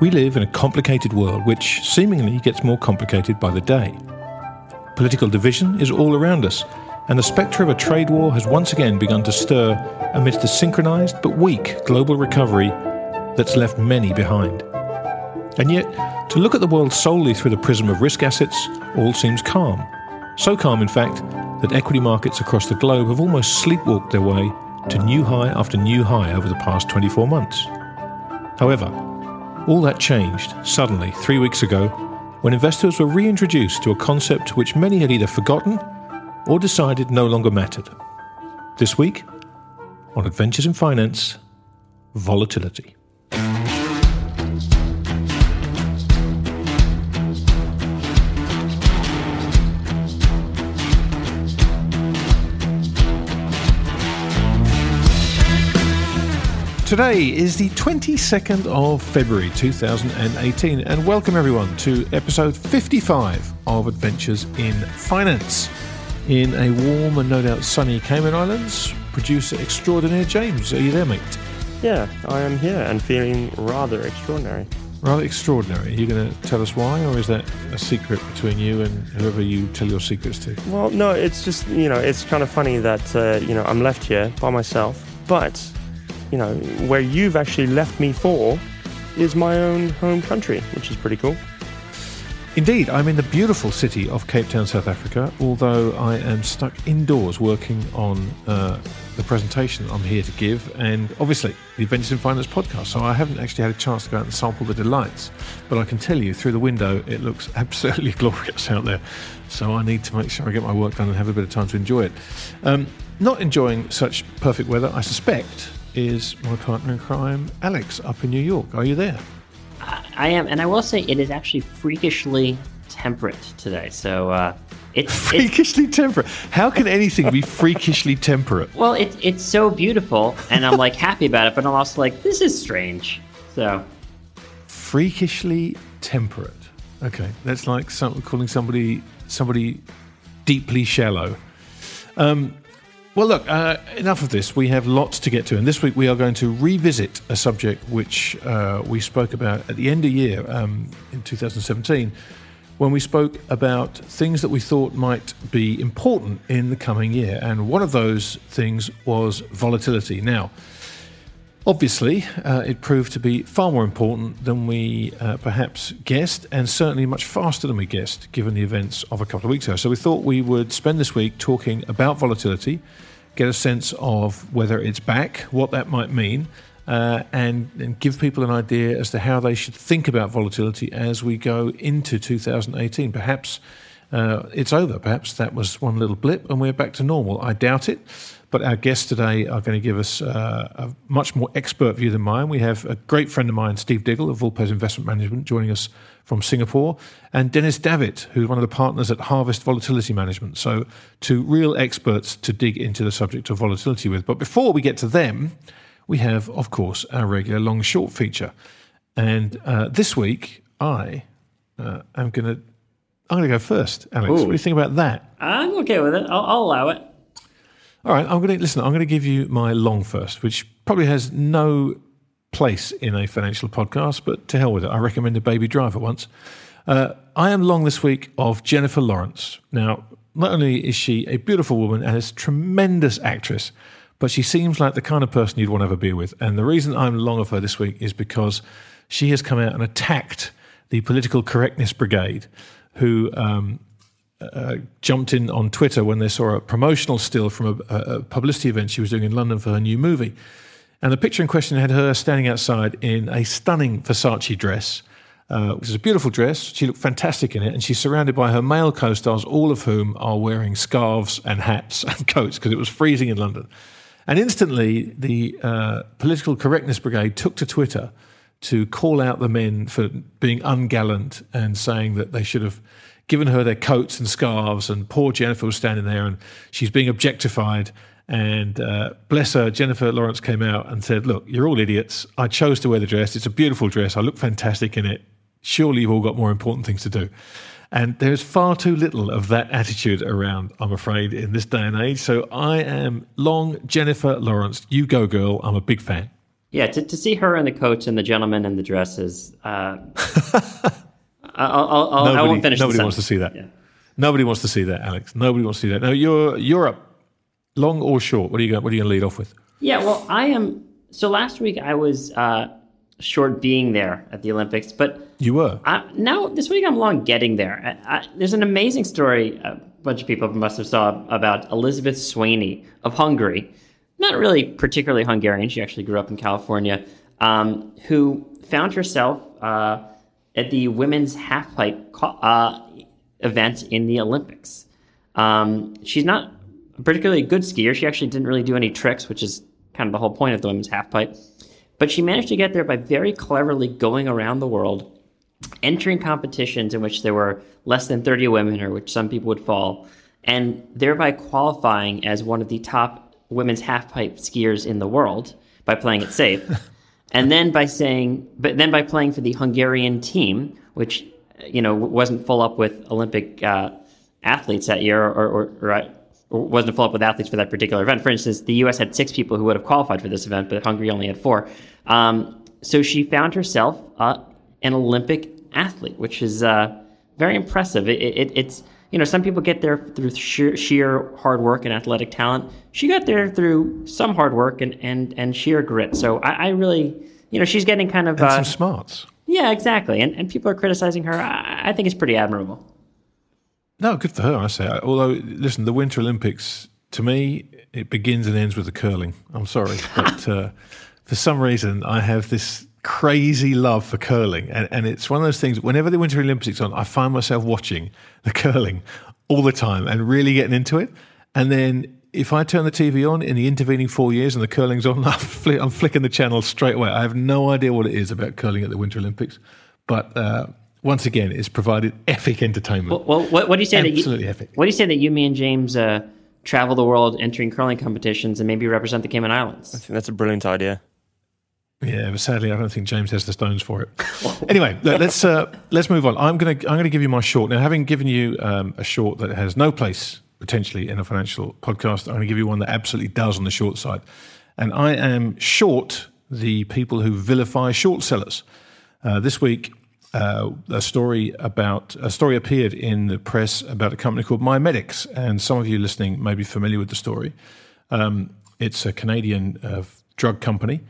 We live in a complicated world which seemingly gets more complicated by the day. Political division is all around us, and the spectre of a trade war has once again begun to stir amidst a synchronized but weak global recovery that's left many behind. And yet, to look at the world solely through the prism of risk assets all seems calm. So calm, in fact, that equity markets across the globe have almost sleepwalked their way to new high after new high over the past 24 months. However, all that changed suddenly three weeks ago when investors were reintroduced to a concept which many had either forgotten or decided no longer mattered. This week, on Adventures in Finance, volatility. Today is the 22nd of February 2018, and welcome everyone to episode 55 of Adventures in Finance. In a warm and no doubt sunny Cayman Islands, producer extraordinaire James, are you there, mate? Yeah, I am here and feeling rather extraordinary. Rather extraordinary. Are you going to tell us why, or is that a secret between you and whoever you tell your secrets to? Well, no, it's just, you know, it's kind of funny that, uh, you know, I'm left here by myself, but you know, where you've actually left me for is my own home country, which is pretty cool. Indeed, I'm in the beautiful city of Cape Town, South Africa, although I am stuck indoors working on uh, the presentation I'm here to give, and obviously the Adventures in Finance podcast. So I haven't actually had a chance to go out and sample the delights, but I can tell you through the window it looks absolutely glorious out there. So I need to make sure I get my work done and have a bit of time to enjoy it. Um, not enjoying such perfect weather, I suspect, is my partner in crime, Alex, up in New York. Are you there? I am, and I will say it is actually freakishly temperate today. So uh, it's freakishly it's, temperate. How can anything be freakishly temperate? Well, it's it's so beautiful, and I'm like happy about it, but I'm also like, this is strange. So freakishly temperate. Okay, that's like some, calling somebody somebody deeply shallow. Um, well, look, uh, enough of this. We have lots to get to. And this week we are going to revisit a subject which uh, we spoke about at the end of year um, in 2017 when we spoke about things that we thought might be important in the coming year. And one of those things was volatility. Now, Obviously, uh, it proved to be far more important than we uh, perhaps guessed, and certainly much faster than we guessed, given the events of a couple of weeks ago. So, we thought we would spend this week talking about volatility, get a sense of whether it's back, what that might mean, uh, and, and, give people an idea as to how they should think about volatility as we go into 2018. Perhaps uh, it's over. Perhaps that was one little blip and we're back to normal. I doubt it. But our guests today are going to give us uh, a much more expert view than mine. We have a great friend of mine, Steve Diggle of Vulpes Investment Management, joining us from Singapore, and Dennis Davitt, who's one of the partners at Harvest Volatility Management. So, two real experts to dig into the subject of volatility with. But before we get to them, we have, of course, our regular long short feature. And uh, this week, I uh, am going to. I'm going to go first, Alex. Ooh. What do you think about that? I'm okay with it. I'll, I'll allow it. All right, I'm going to listen. I'm going to give you my long first, which probably has no place in a financial podcast, but to hell with it. I recommend recommended Baby Driver once. Uh, I am long this week of Jennifer Lawrence. Now, not only is she a beautiful woman and a tremendous actress, but she seems like the kind of person you'd want to have a beer with. And the reason I'm long of her this week is because she has come out and attacked the political correctness brigade, who um, uh, jumped in on Twitter when they saw a promotional still from a, a, publicity event she was doing in London for her new movie. And the picture in question had her standing outside in a stunning Versace dress, uh, which is a beautiful dress. She looked fantastic in it, and she's surrounded by her male co stars, all of whom are wearing scarves and hats and coats because it was freezing in London. And instantly, the uh, political correctness brigade took to Twitter to call out the men for being ungallant and saying that they should have given her their coats and scarves. And poor Jennifer was standing there and she's being objectified. And uh, bless her, Jennifer Lawrence came out and said, Look, you're all idiots. I chose to wear the dress. It's a beautiful dress. I look fantastic in it. Surely you've all got more important things to do. And there's far too little of that attitude around, I'm afraid, in this day and age. So I am long Jennifer Lawrence. You go, girl. I'm a big fan. Yeah, to, to see her in the coats and the gentleman in the dresses. Uh, I'll, I'll, nobody, I won't finish. Nobody wants to see that. Yeah. Nobody wants to see that, Alex. Nobody wants to see that. Now you're Europe, long or short. What are you going? What are you going to lead off with? Yeah, well, I am. So last week I was uh, short being there at the Olympics, but you were. I, now this week I'm long getting there. I, I, there's an amazing story a bunch of people must have saw about Elizabeth Sweeney of Hungary, not really particularly Hungarian. She actually grew up in California, um, who found herself uh, at the women's halfpipe uh, event in the Olympics. Um, she's not particularly a particularly good skier. She actually didn't really do any tricks, which is kind of the whole point of the women's halfpipe. But she managed to get there by very cleverly going around the world, entering competitions in which there were less than 30 women, or which some people would fall, and thereby qualifying as one of the top women's halfpipe skiers in the world by playing it safe. and then by saying, but then by playing for the Hungarian team, which you know wasn't full up with Olympic uh, athletes that year, or, or, or, or, wasn't full up with athletes for that particular event. For instance, the U.S. had six people who would have qualified for this event, but Hungary only had four. Um, so she found herself uh, an Olympic athlete, which is uh, very impressive. It, it, it's you know, some people get there through sheer, sheer, hard work and athletic talent. She got there through some hard work and, and, and sheer grit. So I, I really, you know, she's getting kind of and uh, some smarts. Yeah, exactly. And and people are criticizing her. I, I think it's pretty admirable. No, good for her. I say. Although, listen, the Winter Olympics to me it begins and ends with the curling. I'm sorry, but uh, for some reason I have this crazy love for curling. And, and it's one of those things, whenever the Winter Olympics on, I find myself watching the curling all the time and really getting into it. And then if I turn the TV on in the intervening four years and the curling's on, I'm, flick, I'm flicking the channel straight away. I have no idea what it is about curling at the Winter Olympics. But uh, once again, it's provided epic entertainment. Well, well what, what, do you say? Absolutely that you, absolutely epic. What do you say that you, me, and James uh, travel the world entering curling competitions and maybe represent the Cayman Islands? I think that's a brilliant idea. Yeah, but sadly, I don't think James has the stones for it. anyway, let's uh, let's move on. I'm gonna I'm gonna give you my short now. Having given you um, a short that has no place potentially in a financial podcast, I'm to give you one that absolutely does on the short side, and I am short the people who vilify short sellers. Uh, this week, uh, a story about a story appeared in the press about a company called MiMedx, and some of you listening may be familiar with the story. Um, it's a Canadian uh, drug company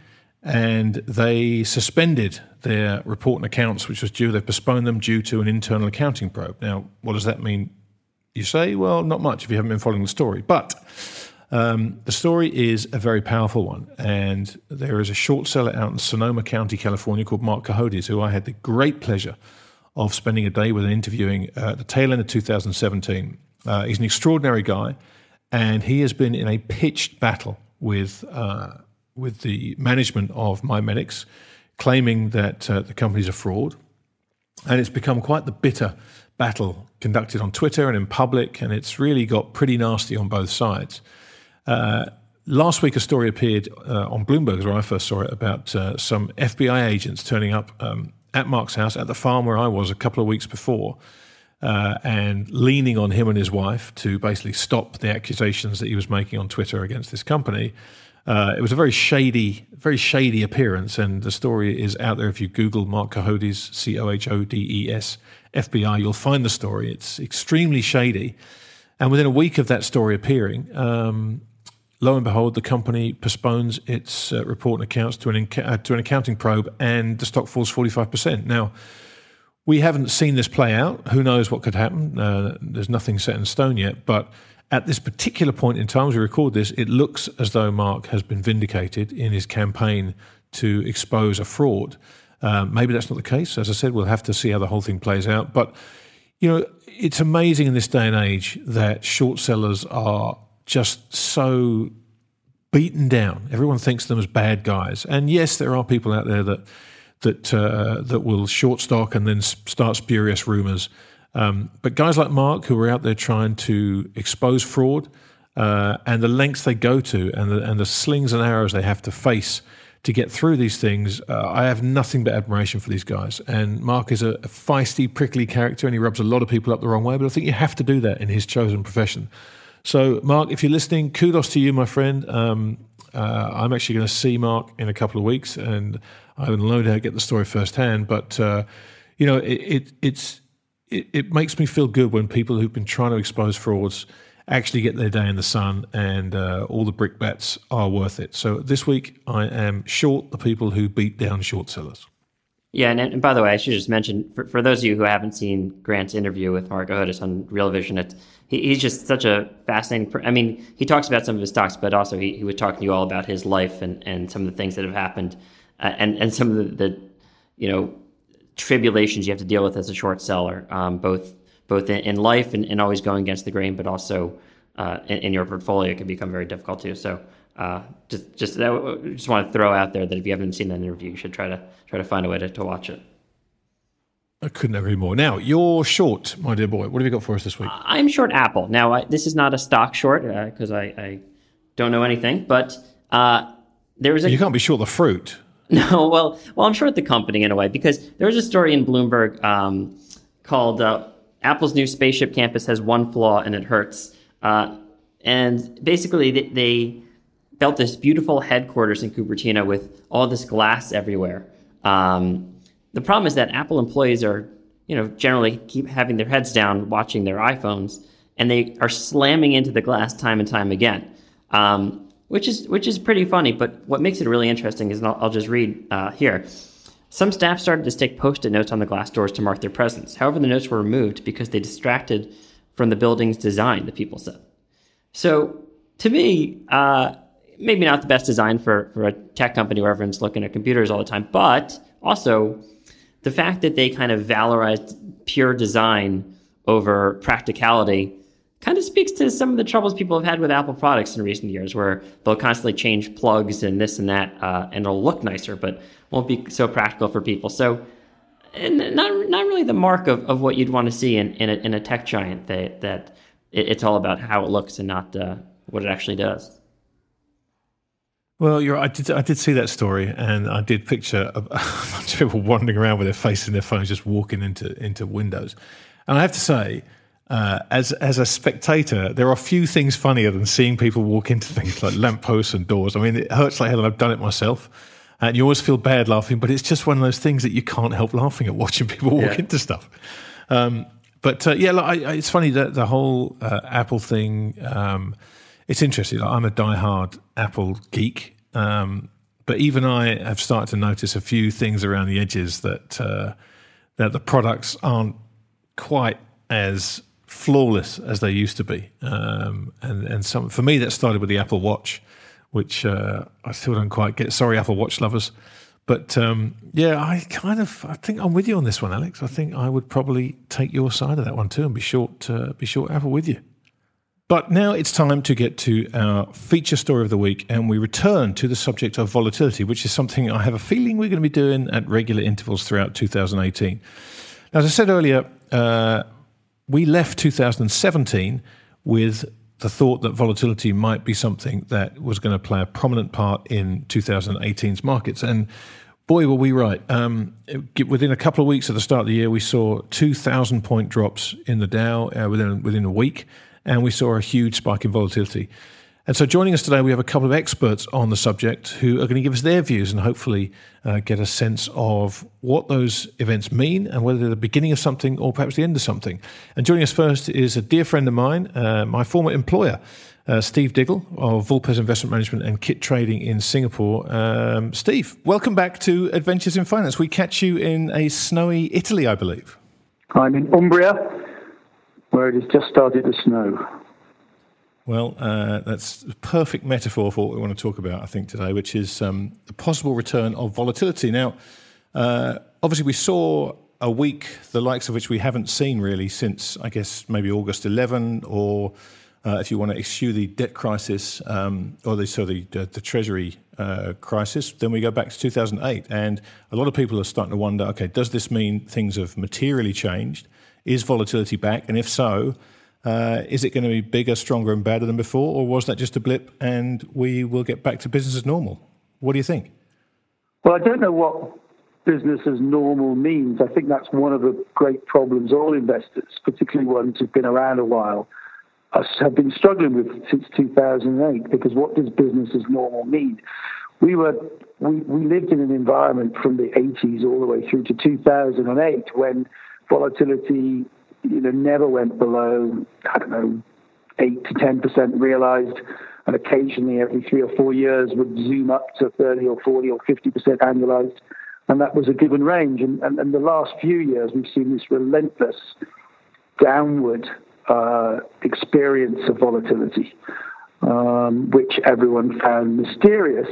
and they suspended their report and accounts, which was due. They postponed them due to an internal accounting probe. Now, what does that mean? You say, well, not much if you haven't been following the story, but um, the story is a very powerful one, and there is a short seller out in Sonoma County, California, called Mark Cohodes, who I had the great pleasure of spending a day with and interviewing uh, at the tail end of 2017. Uh, he's an extraordinary guy, and he has been in a pitched battle with. Uh, with the management of MiMedx, claiming that uh, the company's a fraud. And it's become quite the bitter battle conducted on Twitter and in public, and it's really got pretty nasty on both sides. Uh, last week, a story appeared uh, on Bloomberg, where I first saw it, about uh, some FBI agents turning up um, at Mark's house at the farm where I was a couple of weeks before. uh, and leaning on him and his wife to basically stop the accusations that he was making on Twitter against this company. Uh, it was a very shady, very shady appearance, and the story is out there. If you Google Mark Cohodes, C O H O D E S, FBI, you'll find the story. It's extremely shady. And within a week of that story appearing, um, lo and behold, the company postpones its uh, report and accounts to an, uh, to an accounting probe, and the stock falls 45%. Now, we haven't seen this play out. Who knows what could happen? Uh, there's nothing set in stone yet. But at this particular point in time, as we record this, it looks as though Mark has been vindicated in his campaign to expose a fraud. Um, maybe that's not the case. As I said, we'll have to see how the whole thing plays out. But, you know, it's amazing in this day and age that short sellers are just so beaten down. Everyone thinks them as bad guys. And yes, there are people out there that that uh, that will short stock and then start spurious rumors. Um, but guys like Mark, who are out there trying to expose fraud, uh, and the lengths they go to, and the, and the slings and arrows they have to face to get through these things, uh, I have nothing but admiration for these guys. And Mark is a, a, feisty, prickly character, and he rubs a lot of people up the wrong way. But I think you have to do that in his chosen profession. So, Mark, if you're listening, kudos to you, my friend. Um, uh, I'm actually going to see Mark in a couple of weeks, and I will no doubt get the story firsthand. But uh, you know, it, it it's it, it, makes me feel good when people who've been trying to expose frauds actually get their day in the sun, and uh, all the brickbats are worth it. So this week, I am short the people who beat down short sellers. Yeah, and, and by the way, I should just mention for, for those of you who haven't seen Grant's interview with Mark Cohodes on Real Vision, he, he's just such a fascinating. I mean, he talks about some of his stocks, but also he, he was talking to you all about his life and, and some of the things that have happened, uh, and and some of the, the, you know tribulations you have to deal with as a short seller, um, both both in, in life and, and, always going against the grain, but also uh, in, in, your portfolio can become very difficult too. So. Uh, just, just, just want to throw out there that if you haven't seen that interview, you should try to try to find a way to, to watch it. I couldn't agree more. Now, you're short, my dear boy. What have you got for us this week? I'm short Apple. Now, I, this is not a stock short because uh, I, I, don't know anything, but uh, there was a. You can't be short the fruit. No, well, well, I'm short the company in a way because there was a story in Bloomberg um, called uh, "Apple's new spaceship campus has one flaw and it hurts," uh, and basically they, they, built this beautiful headquarters in Cupertino with all this glass everywhere. Um, the problem is that Apple employees are, you know, generally keep having their heads down watching their iPhones, and they are slamming into the glass time and time again, um, which is which is pretty funny. But what makes it really interesting is, and I'll, I'll just read uh, here. Some staff started to stick post-it notes on the glass doors to mark their presence. However, the notes were removed because they distracted from the building's design. The people said. So, to me, uh, maybe not the best design for for a tech company where everyone's looking at computers all the time, but also the fact that they kind of valorized pure design over practicality kind of speaks to some of the troubles people have had with Apple products in recent years, where they'll constantly change plugs and this and that, uh, and it'll look nicer, but won't be so practical for people. So, not not really the mark of, of what you'd want to see in in a, in a tech giant that that it's all about how it looks and not uh, what it actually does. Well, you're, I did. I did see that story, and I did picture a, a, bunch of people wandering around with their face in their phones, just walking into into windows. And I have to say, uh, as as a spectator, there are few things funnier than seeing people walk into things like lampposts and doors. I mean, it hurts like hell, and I've done it myself. And you always feel bad laughing, but it's just one of those things that you can't help laughing at watching people walk yeah. into stuff. Um, but uh, yeah, I, I, it's funny that the whole uh, Apple thing. Um, it's interesting. Like, I'm a die-hard Apple geek, um, but even I have started to notice a few things around the edges that uh, that the products aren't quite as flawless as they used to be. Um, and and some for me that started with the Apple Watch, which uh, I still don't quite get. Sorry, Apple Watch lovers. But um, yeah, I kind of I think I'm with you on this one, Alex. I think I would probably take your side of that one too, and be short uh, be short Apple with you. But now it's time to get to our feature story of the week, and we return to the subject of volatility, which is something I have a feeling we're going to be doing at regular intervals throughout 2018. Now, as I said earlier, uh, we left 2017 with the thought that volatility might be something that was going to play a prominent part in 2018's markets. And boy, were we right. Um, it, within a couple of weeks at the start of the year, we saw 2,000 point drops in the Dow uh, within, within a week, and we saw a huge spike in volatility. And so, joining us today, we have a couple of experts on the subject who are going to give us their views and hopefully uh, get a sense of what those events mean and whether they're the beginning of something or perhaps the end of something. And joining us first is a dear friend of mine, uh, my former employer, uh, Steve Diggle of Vulpes Investment Management and Kit Trading in Singapore. Um, Steve, welcome back to Adventures in Finance. We catch you in a snowy Italy, I believe. I'm in Umbria, where it has just started to snow. Well, uh, that's a perfect metaphor for what we want to talk about, I think, today, which is um, the possible return of volatility. Now, uh, obviously, we saw a week the likes of which we haven't seen really since, I guess, maybe August 11 or uh, if you want to eschew the debt crisis um, or the, so the, the, the Treasury uh, crisis, then we go back to 2008. And a lot of people are starting to wonder okay, does this mean things have materially changed? Is volatility back? And if so, uh, is it going to be bigger, stronger, and better than before? Or was that just a blip and we will get back to business as normal? What do you think? Well, I don't know what business as normal means. I think that's one of the great problems all investors, particularly ones who've been around a while, have been struggling with since 2008 because what does business as normal mean? We were we, we lived in an environment from the 80s all the way through to 2008 when volatility you know never went below I don't know eight to 10 percent realized, and occasionally every three or four years would zoom up to 30 or 40 or 50 percent annualized, and that was a given range. And, and, and the last few years we've seen this relentless downward uh, experience of volatility, um, which everyone found mysterious.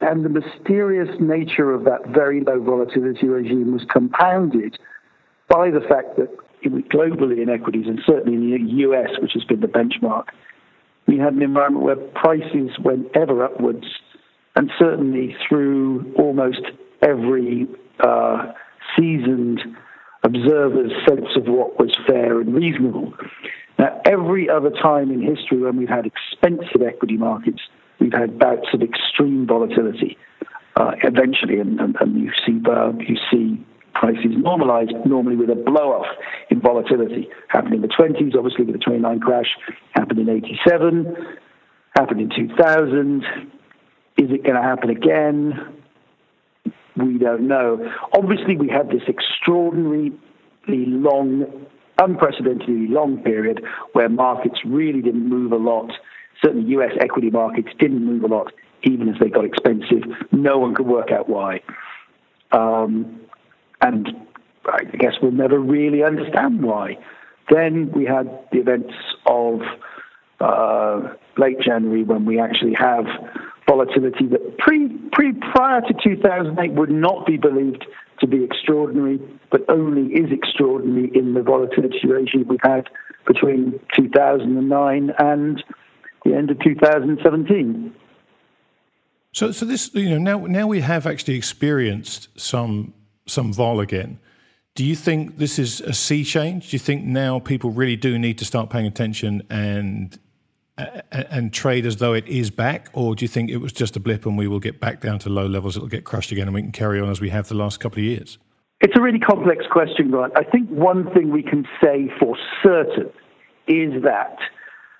And the mysterious nature of that very low volatility regime was compounded by the fact that globally in equities, and certainly in the US, which has been the benchmark, we had an environment where prices went ever upwards, and certainly through almost every uh, seasoned observers' sense of what was fair and reasonable. Now, every other time in history when we've had expensive equity markets, we've had bouts of extreme volatility. Uh, eventually, and, and, and, you see uh, you see prices normalize normally with a blow off in volatility. Happened in the 20s, obviously with the 29 crash. Happened in 87. Happened in 2000. Is it going to happen again? we don't know. Obviously, we had this extraordinarily long, unprecedentedly long period where markets really didn't move a lot. Certainly, US equity markets didn't move a lot, even as they got expensive. No one could work out why. Um, and I guess we'll never really understand why. Then we had the events of uh, late January when we actually have volatility that pre, pre prior to 2008 would not be believed to be extraordinary, but only is extraordinary in the volatility regime we've had between 2009 and the end of 2017. So, so this, you know, now now we have actually experienced some some vol again. Do you think this is a sea change? Do you think now people really do need to start paying attention and and trade as though it is back, or do you think it was just a blip and we will get back down to low levels? It'll get crushed again, and we can carry on as we have the last couple of years. It's a really complex question, Grant. I think one thing we can say for certain is that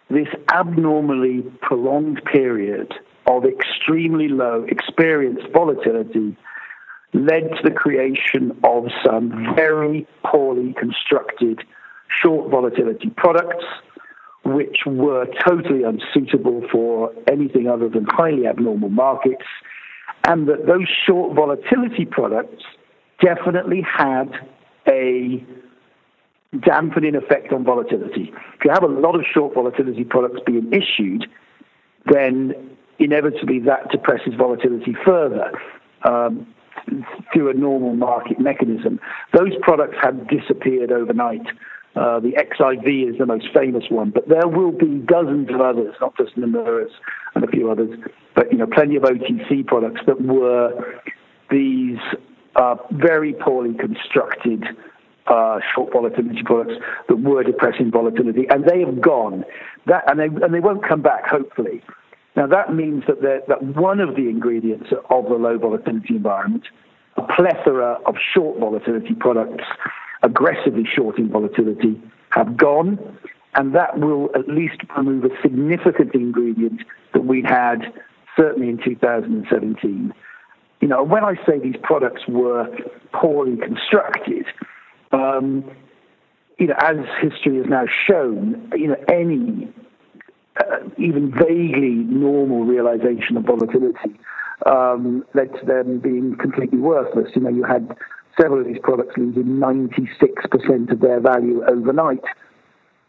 this abnormally prolonged period of extremely low experienced volatility led to the creation of some very poorly constructed short volatility products which were totally unsuitable for anything other than highly abnormal markets, and that those short volatility products definitely had a dampening effect on volatility. If you have a lot of short volatility products being issued, then inevitably that depresses volatility further. Um, through a normal market mechanism. Those products have disappeared overnight uh, the XIV is the most famous one, but there will be dozens of others, not just Nomura's and a few others, but you know, plenty of OTC products that were these uh, very poorly constructed uh, short volatility products that were depressing volatility, and they have gone. That and they and they won't come back, hopefully. Now, that means that, that one of the ingredients of the low volatility environment, a plethora of short volatility products, aggressively shorting volatility, have gone, and that will at least remove a significant ingredient that we had certainly in 2017. You know, when I say these products were poorly constructed, um, you know, as history has now shown, you know, any uh, even vaguely normal realization of volatility um, led to them being completely worthless. You know, you had several of these products losing 96% of their value overnight.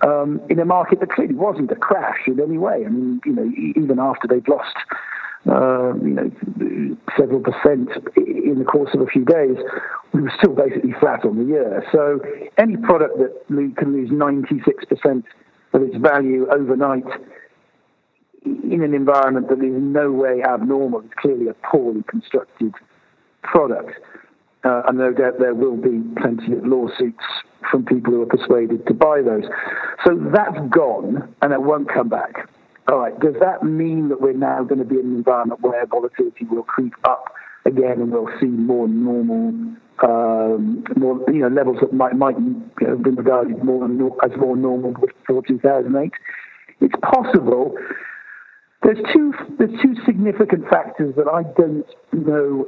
Um, in a market that clearly wasn't a crash in any way. I mean, you know, even after they'd lost, uh, you know, several percent in the course of a few days, we were still basically flat on the year. So any product that can lose 96% of its value overnight in an environment that is in no way abnormal It's clearly a poorly constructed product. Uh, and no doubt there will be plenty of lawsuits from people who are persuaded to buy those. So that's gone and it won't come back. All right, does that mean that we're now going to be in an environment where volatility will creep up again and we'll see more normal, um, more you know levels that might might have been regarded more as more normal before 2008? It's possible, there's two there's two significant factors that I don't know,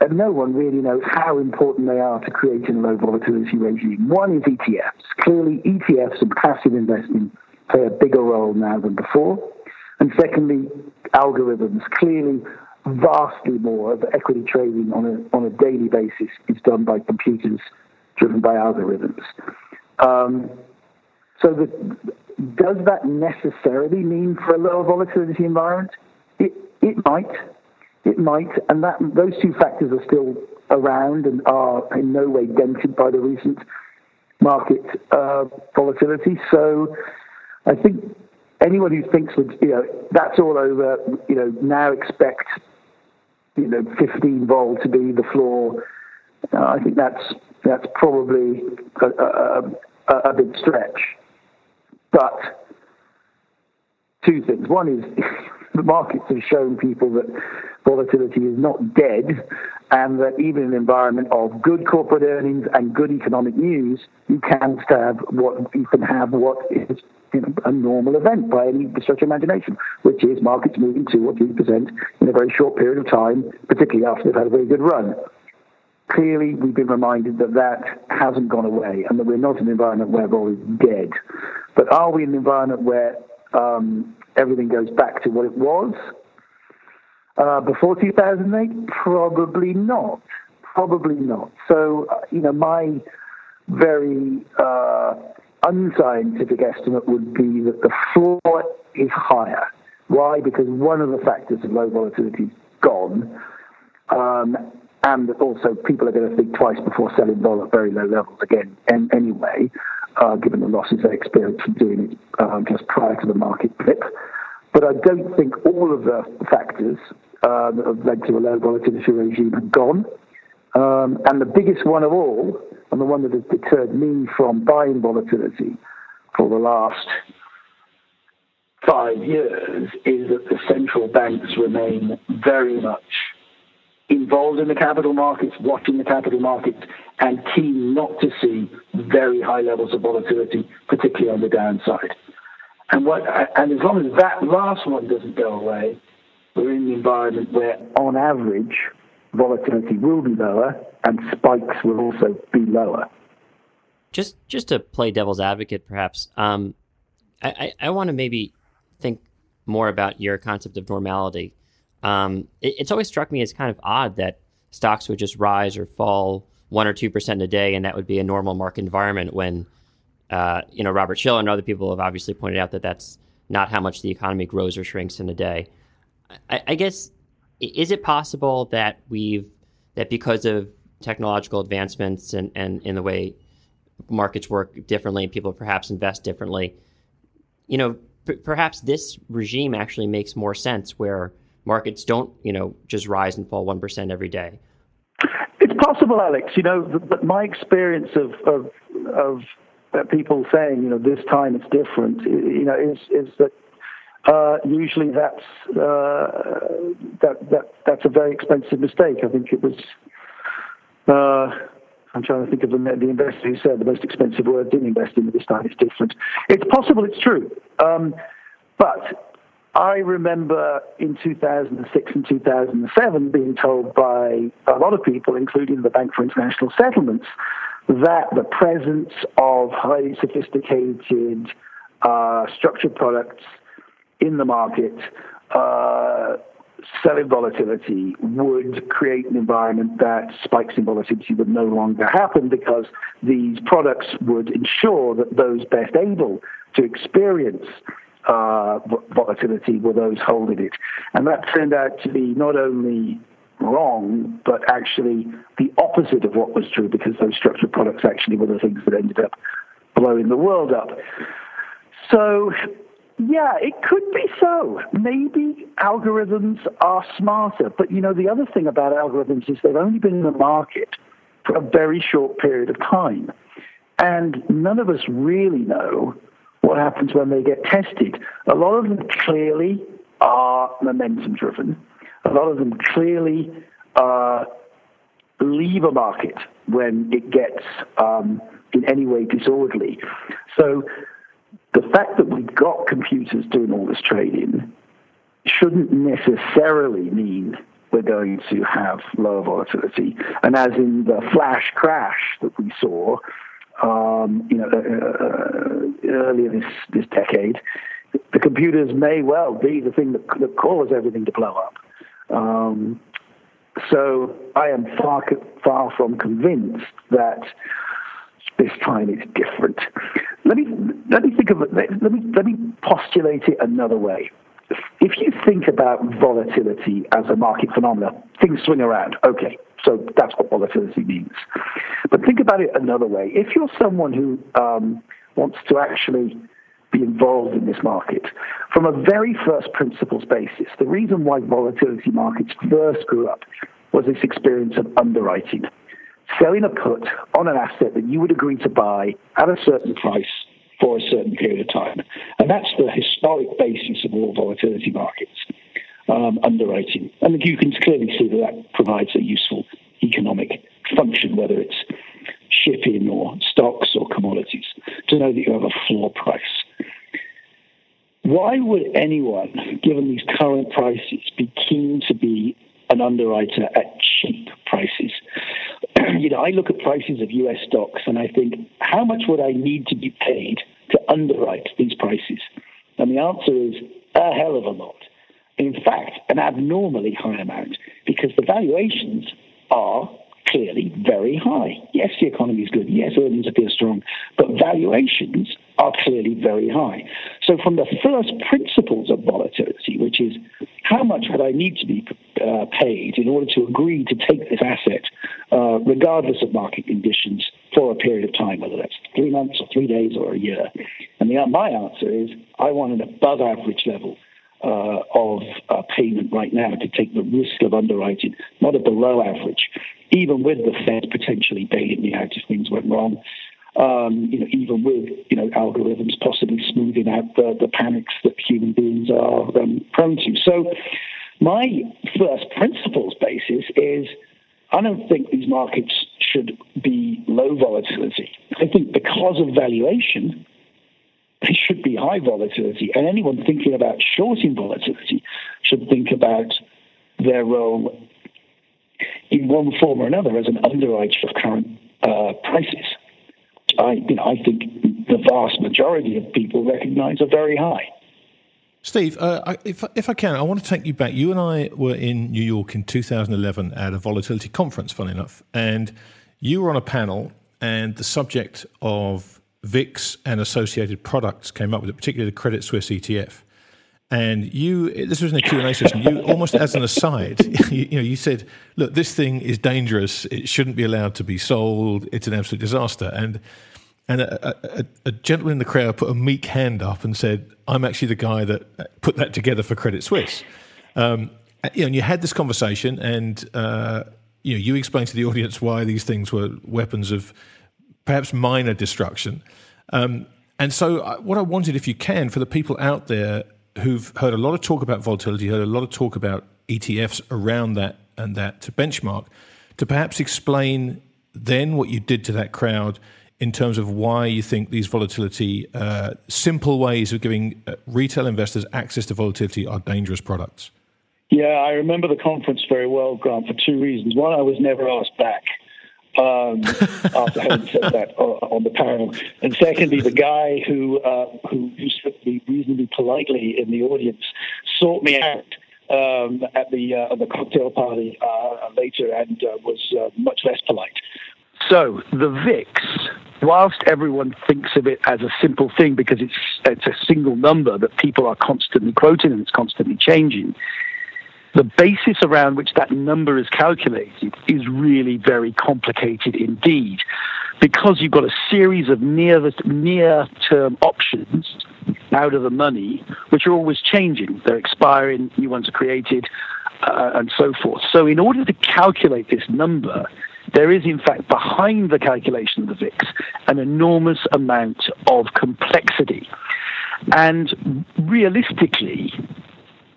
and no one really knows how important they are to creating a low volatility regime. One is ETFs. Clearly, ETFs and passive investing play a bigger role now than before. And secondly, algorithms. Clearly, vastly more of equity trading on a on a daily basis is done by computers driven by algorithms. Um, so the, does that necessarily mean for a lower volatility environment? It, it might. It might. And that, those two factors are still around and are in no way dented by the recent market uh, volatility. So I think anyone who thinks that, you know, that's all over, you know, now expect, you know, 15 vol to be the floor. Uh, I think that's, that's probably a, a, a, a big stretch. But two things. One is the markets have shown people that volatility is not dead, and that even in an environment of good corporate earnings and good economic news, you can have what you can have what is a normal event by any stretch of imagination, which is markets moving two or three percent in a very short period of time, particularly after they've had a very good run clearly we've been reminded that that hasn't gone away and that we're not in an environment where is dead. But are we in an environment where um, everything goes back to what it was uh, before 2008? Probably not. Probably not. So, uh, you know, my very uh, unscientific estimate would be that the floor is higher. Why? Because one of the factors of low volatility is gone. Um, and also people are going to think twice before selling vol at very low levels again and anyway, uh, given the losses they experienced from doing it um, just prior to the market blip. But I don't think all of the factors uh, that have led to a low volatility regime have gone. Um, and the biggest one of all, and the one that has deterred me from buying volatility for the last five years, is that the central banks remain very much involved in the capital markets, watching the capital markets, and keen not to see very high levels of volatility, particularly on the downside. And, what, and as long as that last one doesn't go away, we're in the environment where, on average, volatility will be lower and spikes will also be lower. Just, just to play devil's advocate, perhaps, um, I, I, I want to maybe think more about your concept of normality. Um, it, it's always struck me as kind of odd that stocks would just rise or fall one or two percent a day, and that would be a normal market environment. When uh, you know Robert Shiller and other people have obviously pointed out that that's not how much the economy grows or shrinks in a day. I, I guess is it possible that we've that because of technological advancements and, and in the way markets work differently and people perhaps invest differently, you know, p- perhaps this regime actually makes more sense where markets don't, you know, just rise and fall 1% every day? It's possible, Alex. You know, but my experience of, of, of people saying, you know, this time it's different, you know, is, is that uh, usually that's uh, that that that's a very expensive mistake. I think it was. Uh, I'm trying to think of the, the investor who said the most expensive word didn't invest in this time. It's different. It's possible. It's true. Um, but I remember in 2006 and 2007 being told by a lot of people, including the Bank for International Settlements, that the presence of highly sophisticated uh, structured products in the market, uh, selling volatility, would create an environment that spikes in volatility would no longer happen because these products would ensure that those best able to experience uh, volatility were those holding it. And that turned out to be not only wrong, but actually the opposite of what was true because those structured products actually were the things that ended up blowing the world up. So, yeah, it could be so. Maybe algorithms are smarter. But, you know, the other thing about algorithms is they've only been in the market for a very short period of time. And none of us really know what happens when they get tested. A lot of them clearly are momentum driven. A lot of them clearly uh, leave a market when it gets um, in any way disorderly. So the fact that we've got computers doing all this trading shouldn't necessarily mean we're going to have lower volatility. And as in the flash crash that we saw, um, you know, uh, uh, earlier this, this decade, the computers may well be the thing that, that causes everything to blow up. Um, so I am far, far from convinced that this time it's different. Let me let me think of it. Let me let me postulate it another way. If you think about volatility as a market phenomenon, things swing around. Okay, so that's what volatility means. But think about it another way. If you're someone who um, wants to actually be involved in this market, from a very first principles basis, the reason why volatility markets first grew up was this experience of underwriting. Selling a put on an asset that you would agree to buy at a certain price for a certain period of time. And that's the historic basis of all volatility markets um, underwriting. And you can clearly see that that provides a useful economic function, whether it's shipping or stocks or commodities, to know that you have a floor price. Why would anyone, given these current prices, be keen to be an underwriter at cheap prices? you know, I look at prices of US stocks and I think, how much would I need to be paid to underwrite these prices? And the answer is a hell of a lot in fact, an abnormally high amount because the valuations are clearly very high. Yes, the economy is good. Yes, earnings appear strong, but valuations are clearly very high. So, from the first principles of volatility, which is how much would I need to be uh, paid in order to agree to take this asset, uh, regardless of market conditions, for a period of time, whether that's three months or three days or a year? And the, my answer is I want an above average level uh, of uh, payment right now to take the risk of underwriting, not a below average, even with the Fed potentially bailing me out if things went wrong. Um, you know, even with you know algorithms possibly smoothing out the, the panics that human beings are um, prone to. So, my first principles basis is I don't think these markets should be low volatility. I think because of valuation, they should be high volatility. And anyone thinking about shorting volatility should think about their role in one form or another as an underwriter of current uh, prices. I, you know, I think the vast majority of people recognise are very high. Steve, uh, if, if I can, I want to take you back. You and I were in New York in 2011 at a volatility conference, funny enough, and you were on a panel, and the subject of VIX and associated products came up with it, particularly the Credit Suisse ETF. And you, this was in a Q&A session, you almost as an aside, you, you, know, you said, look, this thing is dangerous. It shouldn't be allowed to be sold. It's an absolute disaster. And, and a, a, a gentleman in the crowd put a meek hand up and said, I'm actually the guy that put that together for Credit Suisse. Um, you know, and you had this conversation and, uh, you know, you explained to the audience why these things were weapons of perhaps minor destruction. Um, and so, uh, what I wanted, if you can, for the people out there who've heard a lot of talk about volatility, heard a lot of talk about ETFs around that and that to benchmark, to perhaps explain then what you did to that crowd in terms of why you think these volatility, uh, simple ways of giving uh, retail investors access to volatility are dangerous products? Yeah, I remember the conference very well, Grant, for two reasons. One, I was never asked back um, after having said that on the panel, and secondly, the guy who uh, who, who spoke me reasonably politely in the audience sought me out um, at the uh, the cocktail party uh, later and uh, was uh, much less polite. So the VIX, whilst everyone thinks of it as a simple thing because it's it's a single number that people are constantly quoting and it's constantly changing, the basis around which that number is calculated is really very complicated indeed because you've got a series of near near term options out of the money which are always changing they're expiring new ones are created uh, and so forth so in order to calculate this number there is, in fact, behind the calculation of the VIX, an enormous amount of complexity. And realistically,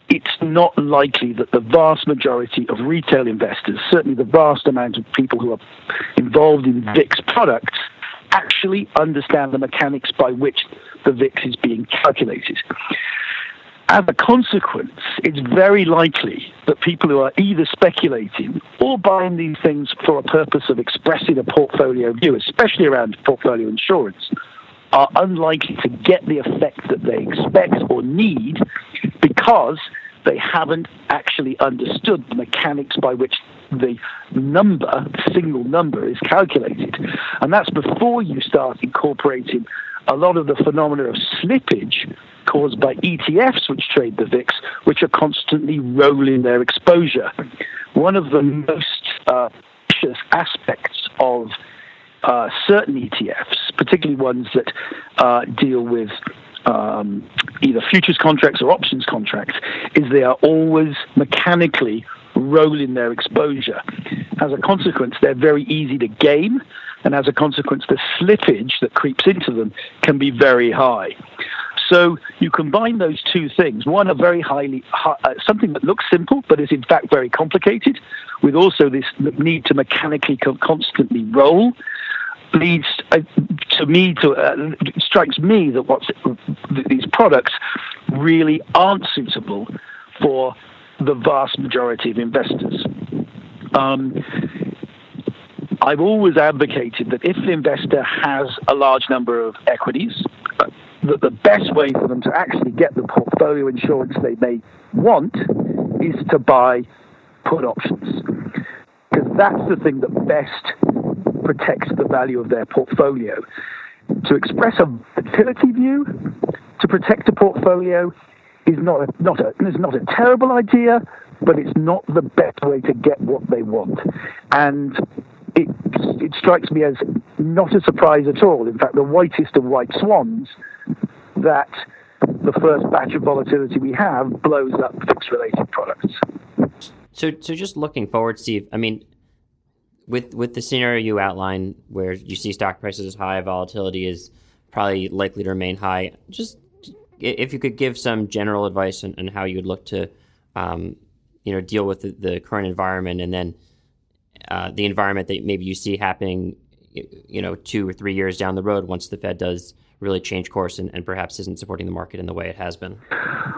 it's not likely that the vast majority of retail investors, certainly the vast amount of people who are involved in VIX products, actually understand the mechanics by which the VIX is being calculated. As a consequence, it's very likely that people who are either speculating or buying these things for a purpose of expressing a portfolio view, especially around portfolio insurance, are unlikely to get the effect that they expect or need because they haven't actually understood the mechanics by which the number, single number, is calculated. And that's before you start incorporating a lot of the phenomena of slippage caused by ETFs, which trade the VIX, which are constantly rolling their exposure. One of the most uh, aspects of uh, certain ETFs, particularly ones that uh, deal with um, either futures contracts or options contracts, is they are always mechanically rolling their exposure. As a consequence, they're very easy to game, and as a consequence, the slippage that creeps into them can be very high. So you combine those two things. One, a very highly uh, something that looks simple but is in fact very complicated, with also this need to mechanically constantly roll leads uh, to me to uh, strikes me that what's these products really aren't suitable for the vast majority of investors. Um, I've always advocated that if the investor has a large number of equities, uh, that the best way for them to actually get the portfolio insurance they may want is to buy put options. Because that's the thing that best protects the value of their portfolio. To express a volatility view, to protect a portfolio, is not a, not a is not a terrible idea, but it's not the best way to get what they want. And it it strikes me as not a surprise at all. In fact, the whitest of white swans that the first batch of volatility we have blows up VIX related products. So, so just looking forward, Steve. I mean, with with the scenario you outline, where you see stock prices as high, volatility is probably likely to remain high. Just if you could give some general advice on, on how you would look to, um, you know, deal with the, the current environment, and then uh, the environment that maybe you see happening, you know, two or three years down the road once the Fed does really change course and, and, perhaps isn't supporting the market in the way it has been?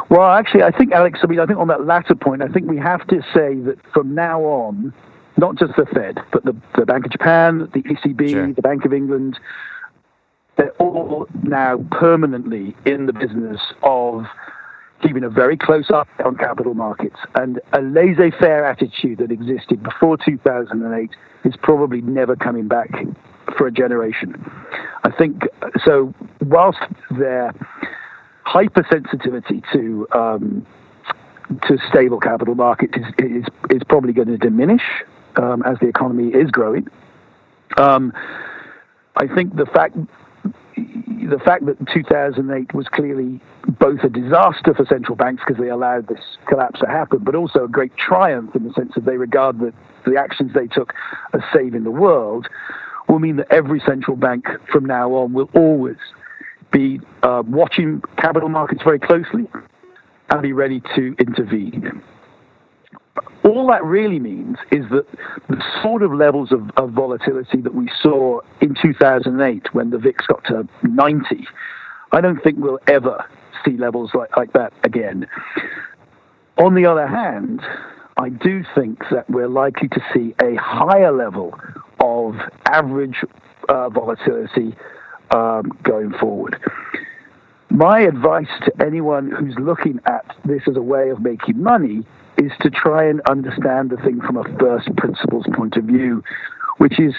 Well, actually, I think, Alex, I mean, I think on that latter point, I think we have to say that from now on, not just the Fed, but the, the Bank of Japan, the ECB, sure. the Bank of England, they're all now permanently in the business of keeping a very close eye on capital markets. And a laissez faire attitude that existed before 2008 is probably never coming back for a generation. I think so, whilst their hypersensitivity to um, to stable capital markets is, is, is probably going to diminish um, as the economy is growing. Um, I think the fact the fact that 2008 was clearly both a disaster for central banks because they allowed this collapse to happen, but also a great triumph in the sense that they regard that the actions they took as saving the world, will mean that every central bank from now on will always be uh, watching capital markets very closely and be ready to intervene. All that really means is that the sort of levels of, of volatility that we saw in 2008 when the VIX got to 90, I don't think we'll ever see levels like, like that again. On the other hand, I do think that we're likely to see a higher level of average uh, volatility um, going forward. My advice to anyone who's looking at this as a way of making money is to try and understand the thing from a first principles point of view, which is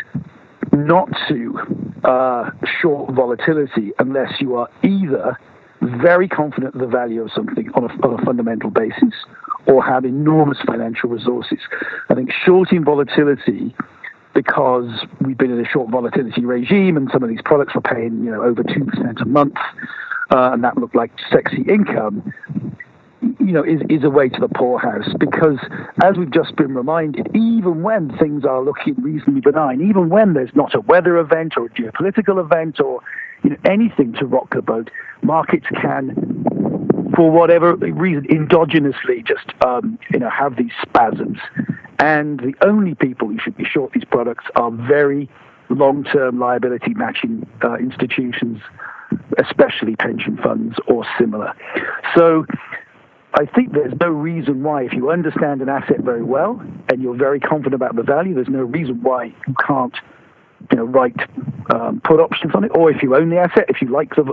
not to uh, short volatility unless you are either very confident of the value of something on a, on a fundamental basis or have enormous financial resources. I think shorting volatility because we've been in a short volatility regime and some of these products were paying you know over 2% a month uh, and that looked like sexy income you know, is, is a way to the poorhouse because, as we've just been reminded, even when things are looking reasonably benign, even when there's not a weather event or a geopolitical event or you know, anything to rock the boat, markets can, for whatever reason, endogenously just um, you know have these spasms. And the only people who should be short these products are very long-term liability matching uh, institutions, especially pension funds or similar. So I think there's no reason why, if you understand an asset very well and you're very confident about the value, there's no reason why you can't, you know, write um, put options on it. Or if you own the asset, if you like the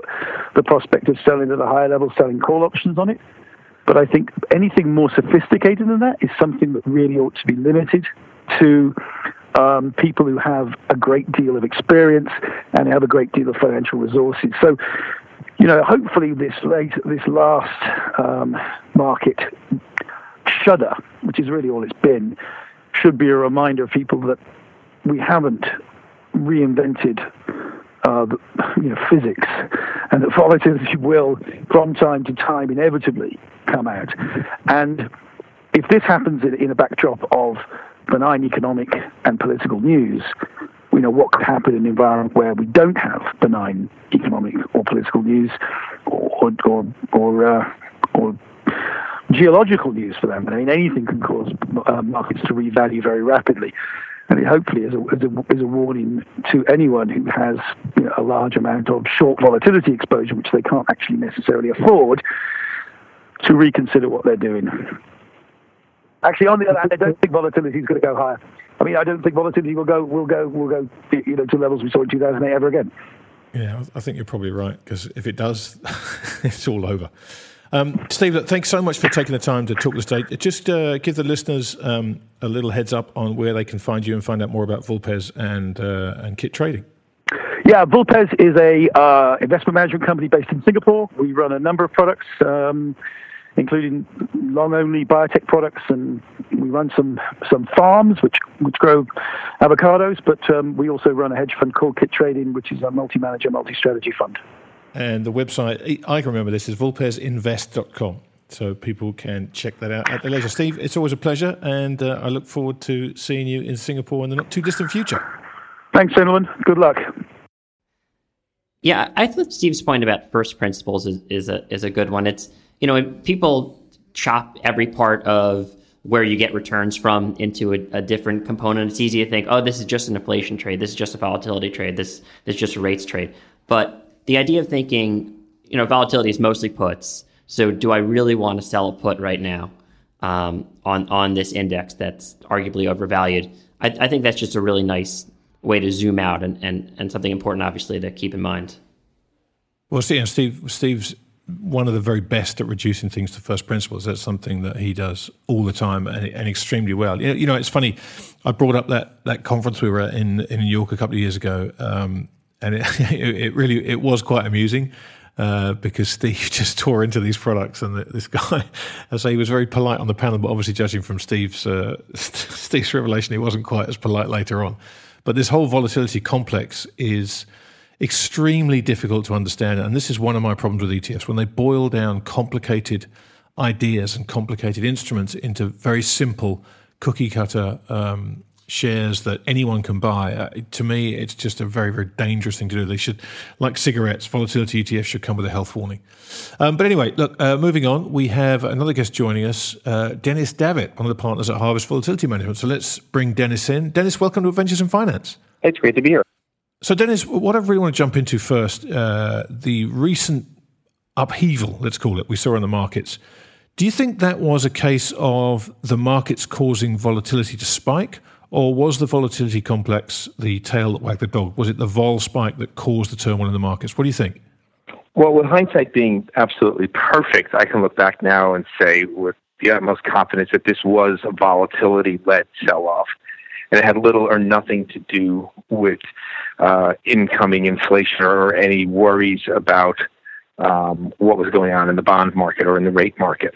the prospect of selling at a higher level, selling call options on it. But I think anything more sophisticated than that is something that really ought to be limited to um, people who have a great deal of experience and have a great deal of financial resources. So you know, hopefully this late, this last um, market shudder, which is really all it's been, should be a reminder of people that we haven't reinvented uh, you know, physics, and that volatility will, from time to time, inevitably come out. And if this happens in, in a backdrop of benign economic and political news, you know, what could happen in an environment where we don't have benign economic or political news or, or, or, uh, or geological news for them. I mean, anything can cause uh, markets to revalue very rapidly. And it hopefully is a, is a, is a warning to anyone who has you know, a large amount of short volatility exposure, which they can't actually necessarily afford, to reconsider what they're doing. Actually, on the other hand, I don't think volatility is going to go higher. I mean, I don't think volatility will go will go will go you know to levels we saw in 2008 ever again. Yeah, I think you're probably right because if it does, it's all over. Um, Steve, thanks so much for taking the time to talk to us today. Just uh, give the listeners um, a little heads up on where they can find you and find out more about Vulpes and uh, and kit trading. Yeah, Vulpes is a uh, investment management company based in Singapore. We run a number of products. Um, including long-only biotech products, and we run some some farms which which grow avocados. But um, we also run a hedge fund called Kit Trading, which is a multi-manager, multi-strategy fund. And the website I can remember this is vulpesinvest.com. So people can check that out at their leisure. Steve, it's always a pleasure, and uh, I look forward to seeing you in Singapore in the not too distant future. Thanks, gentlemen. Good luck. Yeah, I thought Steve's point about first principles is, is a is a good one. It's you know, people chop every part of where you get returns from into a, a, different component. It's easy to think, oh, this is just an inflation trade. This is just a volatility trade. This, this is just a rates trade. But the idea of thinking, you know, volatility is mostly puts. So do I really want to sell a put right now um, on, on this index that's arguably overvalued? I, I think that's just a really nice way to zoom out and, and, and something important, obviously, to keep in mind. Well, see, and Steve, Steve's one of the very best at reducing things to first principles. That's something that he does all the time and, and extremely well. You know, you know, it's funny. I brought up that that conference we were at in in New York a couple of years ago, um, and it, it really it was quite amusing. Uh, because Steve just tore into these products, and this guy, I say, he was very polite on the panel, but obviously, judging from Steve's uh, Steve's revelation, he wasn't quite as polite later on. But this whole volatility complex is extremely difficult to understand. And this is one of my problems with ETFs when they boil down complicated ideas and complicated instruments into very simple cookie cutter um, shares that anyone can buy. Uh, to me, it's just a very, very dangerous thing to do. They should, like cigarettes, volatility ETFs should come with a health warning. Um, but anyway, look, uh, moving on, we have another guest joining us, uh, Dennis Davitt, one of the partners at Harvest Volatility Management. So let's bring Dennis in. Dennis, welcome to Adventures in Finance. It's great to be here. So, Dennis, what I really want to jump into first, uh, the recent upheaval, let's call it, we saw in the markets. Do you think that was a case of the markets causing volatility to spike, or was the volatility complex the tail that wagged the dog? Was it the vol spike that caused the turmoil in the markets? What do you think? Well, with hindsight being absolutely perfect, I can look back now and say with the utmost confidence that this was a volatility led sell off. And it had little or nothing to do with uh, incoming inflation or any worries about um, what was going on in the bond market or in the rate market.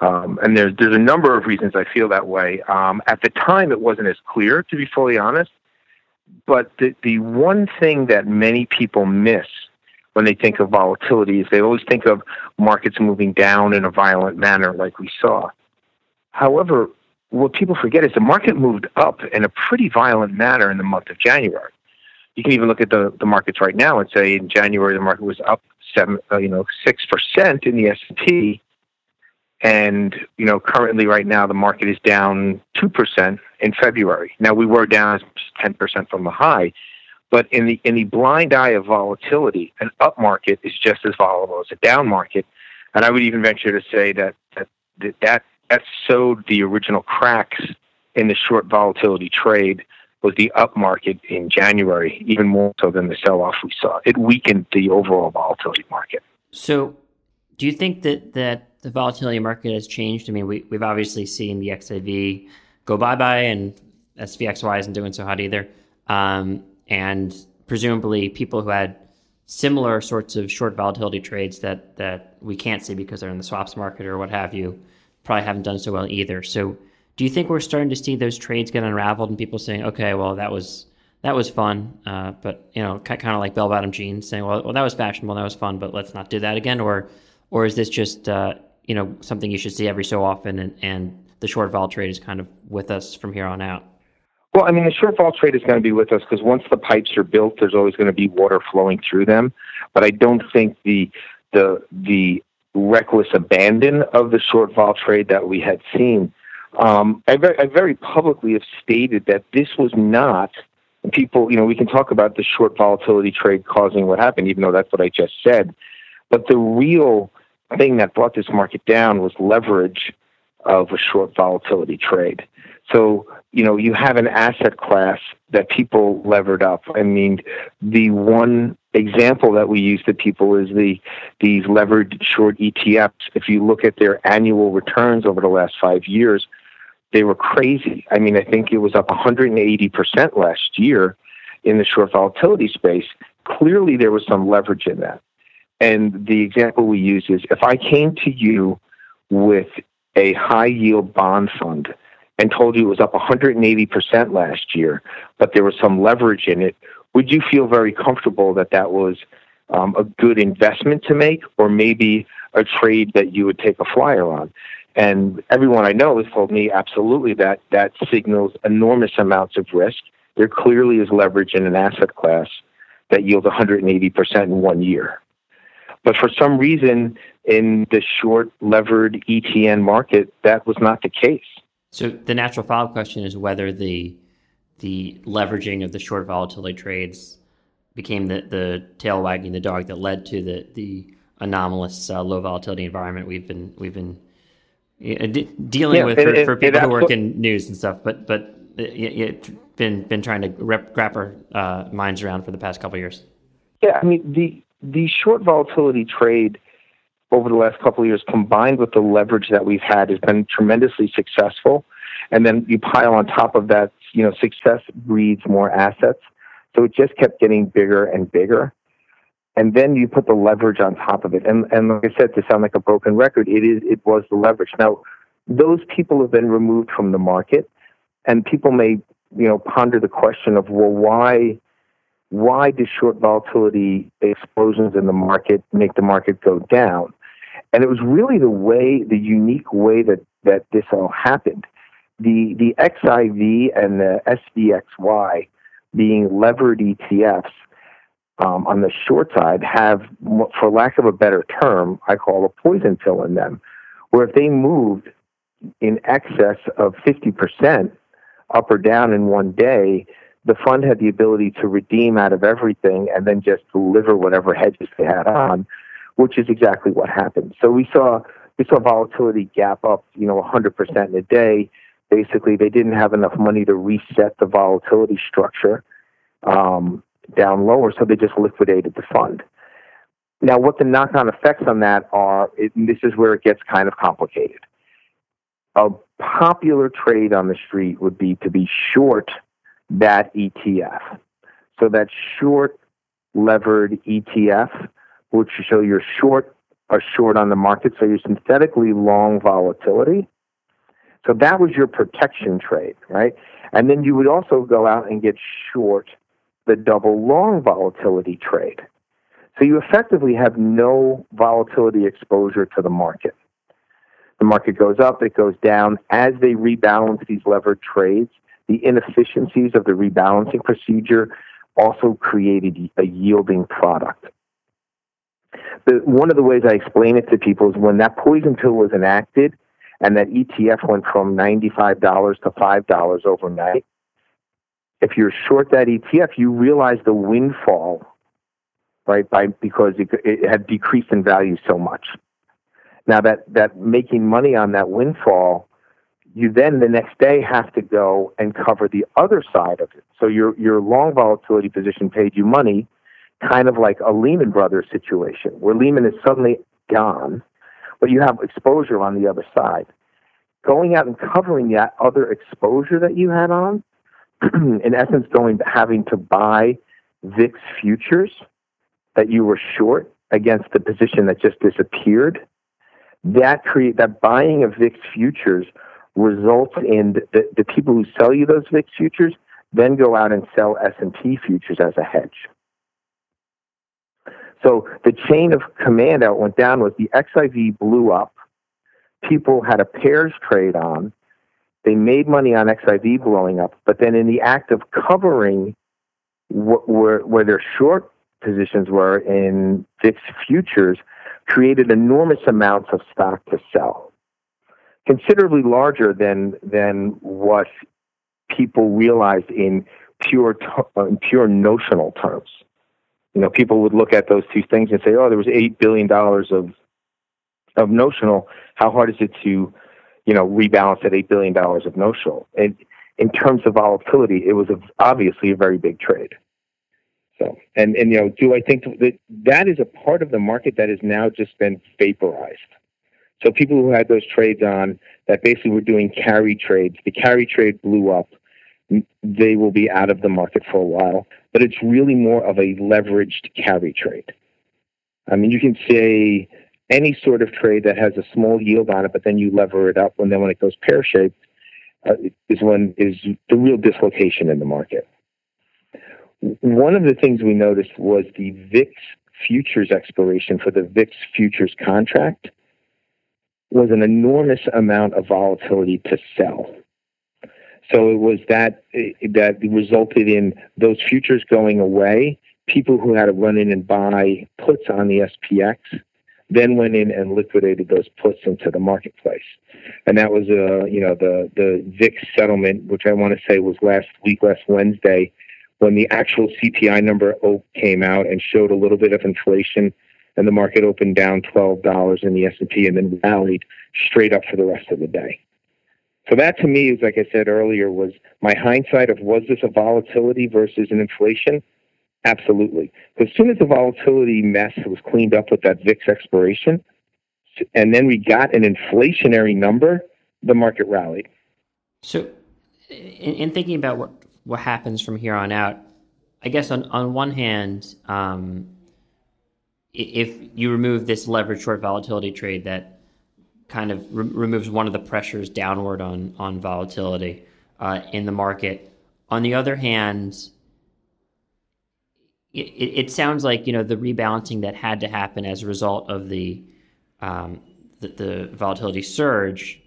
Um, and there's there's a number of reasons I feel that way. Um, at the time, it wasn't as clear, to be fully honest. But the the one thing that many people miss when they think of volatility is they always think of markets moving down in a violent manner, like we saw. However, what people forget is the market moved up in a pretty violent manner in the month of January. You can even look at the, the markets right now and say in January the market was up seven, uh, you know, six percent in the S and P, and you know currently right now the market is down two percent in February. Now we were down ten percent from the high, but in the in the blind eye of volatility, an up market is just as volatile as a down market, and I would even venture to say that that that that sowed the original cracks in the short volatility trade was the up market in January, even more so than the sell off we saw. It weakened the overall volatility market. So, do you think that, that the volatility market has changed? I mean, we, we've obviously seen the XIV go bye bye, and SVXY isn't doing so hot either. Um, and presumably, people who had similar sorts of short volatility trades that, that we can't see because they're in the swaps market or what have you probably haven't done so well either. So, do you think we're starting to see those trades get unraveled and people saying, okay, well, that was that was fun, uh, but you know, kind of like bell bottom jeans, saying, well, well, that was fashionable, that was fun, but let's not do that again, or or is this just uh, you know something you should see every so often, and, and the short vol trade is kind of with us from here on out? Well, I mean, the short vol trade is going to be with us because once the pipes are built, there's always going to be water flowing through them. But I don't think the the the reckless abandon of the short vol trade that we had seen um, I, very, I very publicly have stated that this was not, people, you know, we can talk about the short volatility trade causing what happened, even though that's what I just said. But the real thing that brought this market down was leverage of a short volatility trade. So, you know, you have an asset class that people levered up. I mean, the one example that we use to people is the these levered short ETFs. If you look at their annual returns over the last five years, they were crazy. I mean, I think it was up 180% last year in the short volatility space. Clearly, there was some leverage in that. And the example we use is if I came to you with a high yield bond fund and told you it was up 180% last year, but there was some leverage in it, would you feel very comfortable that that was um, a good investment to make or maybe a trade that you would take a flyer on? And everyone I know has told me absolutely that that signals enormous amounts of risk. There clearly is leverage in an asset class that yields 180% in one year. But for some reason, in the short levered ETN market, that was not the case. So the natural follow-up question is whether the the leveraging of the short volatility trades became the, the tail wagging the dog that led to the the anomalous uh, low volatility environment we've been we've been de- dealing yeah, with for, it, for people who work in news and stuff. But but it, it been been trying to rep, wrap our uh, minds around for the past couple years. Yeah, I mean the the short volatility trade over the last couple of years, combined with the leverage that we've had, has been tremendously successful. And then you pile on top of that, you know, success breeds more assets. So it just kept getting bigger and bigger and then you put the leverage on top of it. And and like I said, to sound like a broken record, it is it was the leverage. Now, those people have been removed from the market, and people may you know ponder the question of well, why why do short volatility explosions in the market make the market go down? And it was really the way, the unique way that that this all happened. the the XIV and the SVXY being levered ETFs um, on the short side have, for lack of a better term, I call a poison pill in them, where if they moved in excess of 50% up or down in one day, the fund had the ability to redeem out of everything and then just deliver whatever hedges they had on, which is exactly what happened. So we saw we saw volatility gap up, you know, 100% in a day. Basically, they didn't have enough money to reset the volatility structure um, down lower, so they just liquidated the fund. Now, what the knock-on effects on that are, it, this is where it gets kind of complicated. A popular trade on the street would be to be short that ETF. So that short levered ETF, which show you're short are short on the market, so you're synthetically long volatility. So that was your protection trade, right? And then you would also go out and get short the double long volatility trade. So you effectively have no volatility exposure to the market. The market goes up, it goes down. As they rebalance these levered trades, the inefficiencies of the rebalancing procedure also created a yielding product. The, one of the ways I explain it to people is when that poison pill was enacted and that ETF went from $95 to $5 overnight, if you're short that ETF, you realize the windfall, right? By because it, it had decreased in value so much. Now that that making money on that windfall, you then the next day have to go and cover the other side of it. So your your long volatility position paid you money, kind of like a Lehman Brothers situation, where Lehman is suddenly gone, but you have exposure on the other side. Going out and covering that other exposure that you had on in essence, going having to buy VIX futures that you were short against the position that just disappeared. That create that buying of VIX futures results in the, the people who sell you those VIX futures then go out and sell S&P futures as a hedge. So the chain of command out went down was the XIV blew up. People had a pairs trade on they made money on XIV blowing up, but then in the act of covering wh- where, where their short positions were in VIX futures, created enormous amounts of stock to sell, considerably larger than than what people realized in pure in pure notional terms. You know, people would look at those two things and say, "Oh, there was eight billion dollars of of notional. How hard is it to you know, rebalance that $8 billion of notional. And in terms of volatility, it was obviously a very big trade. So, and, and, you know, do I think that that is a part of the market that has now just been vaporized? So people who had those trades on that basically were doing carry trades, the carry trade blew up. They will be out of the market for a while, but it's really more of a leveraged carry trade. I mean, you can say any sort of trade that has a small yield on it, but then you lever it up, and then when it goes pear shaped, uh, is when is the real dislocation in the market. One of the things we noticed was the VIX futures expiration for the VIX futures contract was an enormous amount of volatility to sell. So it was that that resulted in those futures going away. People who had to run in and buy puts on the SPX then went in and liquidated those puts into the marketplace. And that was, uh, you know, the, the VIX settlement, which I want to say was last week, last Wednesday, when the actual CPI number came out and showed a little bit of inflation and the market opened down $12 in the S&P and then rallied straight up for the rest of the day. So that to me is, like I said earlier, was my hindsight of was this a volatility versus an inflation? Absolutely. As soon as the volatility mess was cleaned up with that VIX expiration, and then we got an inflationary number, the market rallied. So, in, in thinking about what what happens from here on out, I guess on on one hand, um, if you remove this leverage short volatility trade that kind of re- removes one of the pressures downward on on volatility uh, in the market. On the other hand, it, it, sounds like you know the rebalancing that had to happen as a result of the um, the, the, volatility surge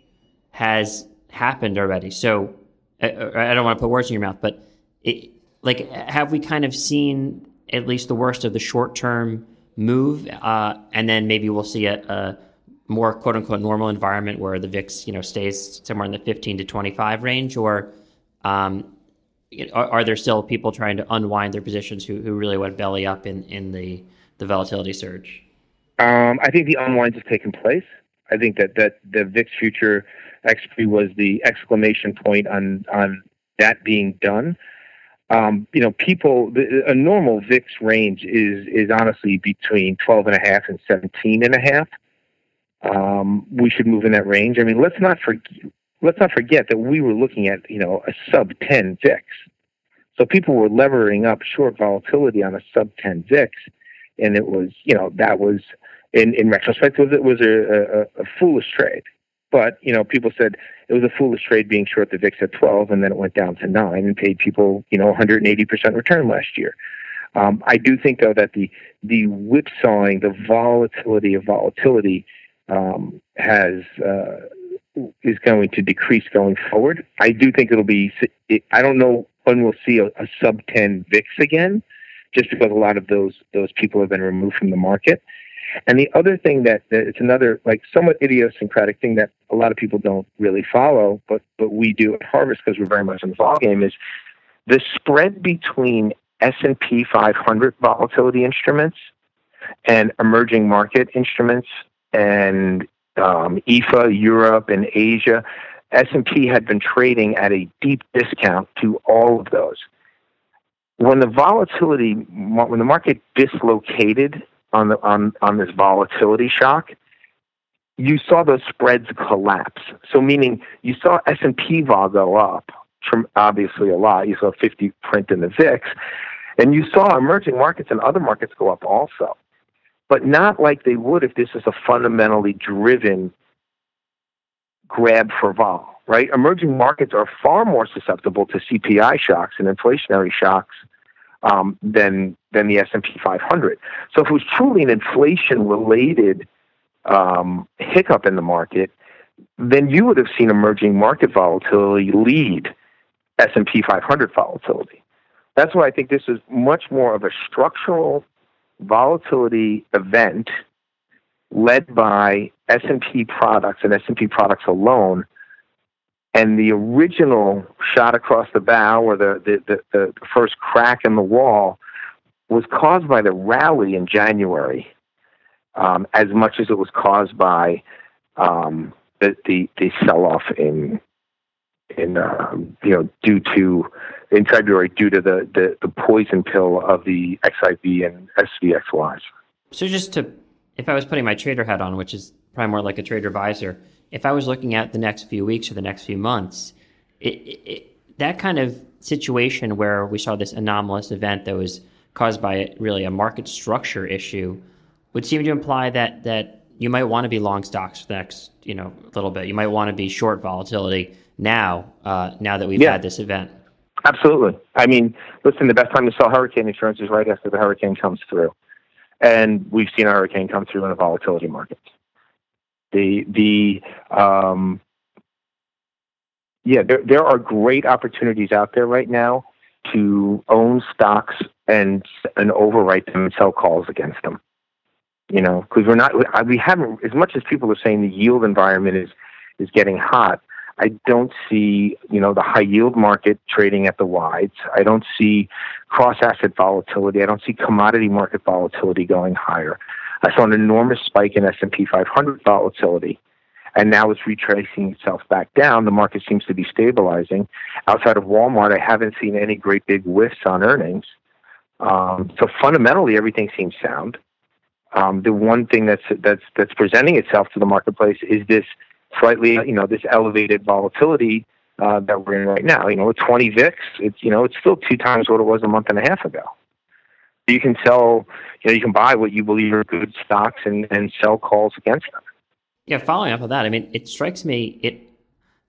has happened already. So I, I don't want to put words in your mouth, but it, like, have we kind of seen at least the worst of the short term move, uh, and then maybe we'll see a, a, more quote unquote normal environment where the VIX you know stays somewhere in the 15 to 25 range, or um, are, are, there still people trying to unwind their positions who, who really went belly up in, in the, the volatility surge? Um, I think the unwind has taken place. I think that, that the VIX future expiry was the exclamation point on on that being done. Um, you know, people, the, a normal VIX range is is honestly between 12 and a half and 17 and a half. Um, we should move in that range. I mean, let's not forget, let's not forget that we were looking at, you know, a sub 10 VIX. So people were levering up short volatility on a sub 10 VIX. And it was, you know, that was, in, in retrospect, it was a, a, a foolish trade. But, you know, people said it was a foolish trade being short the VIX at 12 and then it went down to 9 and paid people, you know, 180% return last year. Um, I do think, though, that the, the whipsawing, the volatility of volatility um, has uh, is going to decrease going forward. I do think it'll be. I don't know when we'll see a, a sub 10 VIX again, just because a lot of those those people have been removed from the market. And the other thing that, that it's another like somewhat idiosyncratic thing that a lot of people don't really follow, but but we do at Harvest because we're very much in the vol game is the spread between S and P 500 volatility instruments and emerging market instruments and um, EFA, Europe, and Asia, S&P had been trading at a deep discount to all of those. When the volatility, when the market dislocated on the on on this volatility shock, you saw those spreads collapse. So meaning you saw S&P vol go up, obviously a lot. You saw 50 print in the VIX, and you saw emerging markets and other markets go up also but not like they would if this is a fundamentally driven grab for vol, right? Emerging markets are far more susceptible to CPI shocks and inflationary shocks um, than than the S and P 500. So if it was truly an inflation related um, hiccup in the market, then you would have seen emerging market volatility lead S and P 500 volatility. That's why I think this is much more of a structural volatility event led by S&P products and S&P products alone and the original shot across the bow or the, the, the, the first crack in the wall was caused by the rally in January um, as much as it was caused by um, the, the, the sell-off in in um, you know due to in February due to the, the, the poison pill of the XIV and SVXYs. So just to, if I was putting my trader hat on, which is probably more like a trader advisor, if I was looking at the next few weeks or the next few months, it, it, that kind of situation where we saw this anomalous event that was caused by really a market structure issue would seem to imply that that you might want to be long stocks for the next you know little bit. You might want to be short volatility now uh, now that we've yeah. had this event. Absolutely. I mean, listen, the best time to sell hurricane insurance is right after the hurricane comes through. And we've seen a hurricane come through in a volatility market. The, the, um, yeah, there, there are great opportunities out there right now to own stocks and, and overwrite them and sell calls against them. You know, because we're not, we haven't, as much as people are saying the yield environment is, is getting hot, I don't see, you know, the high yield market trading at the wides. I don't see cross asset volatility. I don't see commodity market volatility going higher. I saw an enormous spike in S&P 500 volatility, and now it's retracing itself back down. The market seems to be stabilizing. Outside of Walmart, I haven't seen any great big whiffs on earnings. Um, so fundamentally, everything seems sound. Um, the one thing that's that's that's presenting itself to the marketplace is this slightly, you know, this elevated volatility uh, that we're in right now. You know, with 20 VIX, it's you know, it's still two times what it was a month and a half ago. You can sell, you know, you can buy what you believe are good stocks and and sell calls against them. Yeah, following up on that, I mean, it strikes me it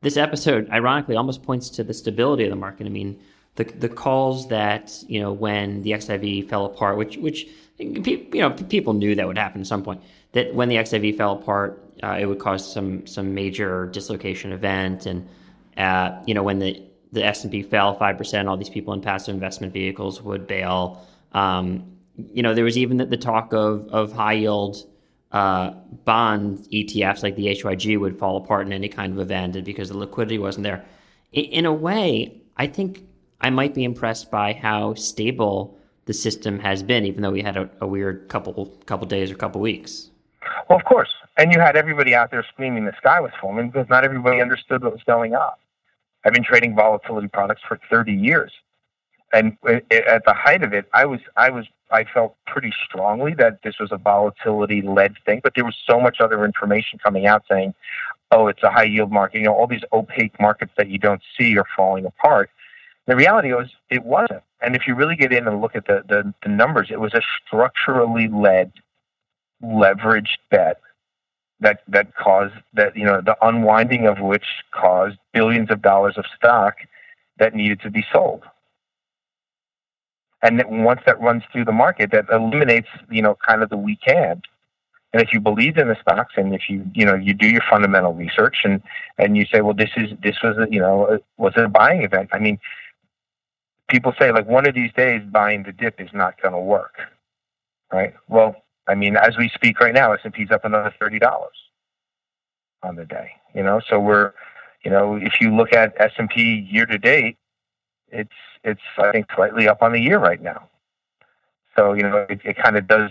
this episode ironically almost points to the stability of the market. I mean, the the calls that you know when the XIV fell apart, which which you know people knew that would happen at some point. That when the XIV fell apart, uh, it would cause some some major dislocation event, and uh, you know, when the the S and P fell five percent, all these people in passive investment vehicles would bail. Um, you know, there was even the, the talk of of high yield uh, bond ETFs like the HYG would fall apart in any kind of event because the liquidity wasn't there. In, in a way, I think I might be impressed by how stable the system has been, even though we had a, a weird couple couple days or couple weeks. Well, of course, and you had everybody out there screaming the sky was falling because not everybody understood what was going on. I've been trading volatility products for 30 years, and at the height of it, I was I was I felt pretty strongly that this was a volatility led thing, but there was so much other information coming out saying, "Oh, it's a high yield market." You know, all these opaque markets that you don't see are falling apart. The reality was it wasn't. And if you really get in and look at the, the, the numbers, it was a structurally led, leveraged bet that that caused that you know the unwinding of which caused billions of dollars of stock that needed to be sold. And that once that runs through the market, that eliminates you know kind of the weak hand. And if you believe in the stocks, and if you you know you do your fundamental research, and and you say, well, this is this was a, you know was it a buying event? I mean, people say like one of these days buying the dip is not going to work, right? Well, I mean, as we speak right now, S and P's up another thirty dollars on the day. You know, so we're, you know, if you look at S and P year to date, it's it's I think slightly up on the year right now. So you know, it, it kind of does.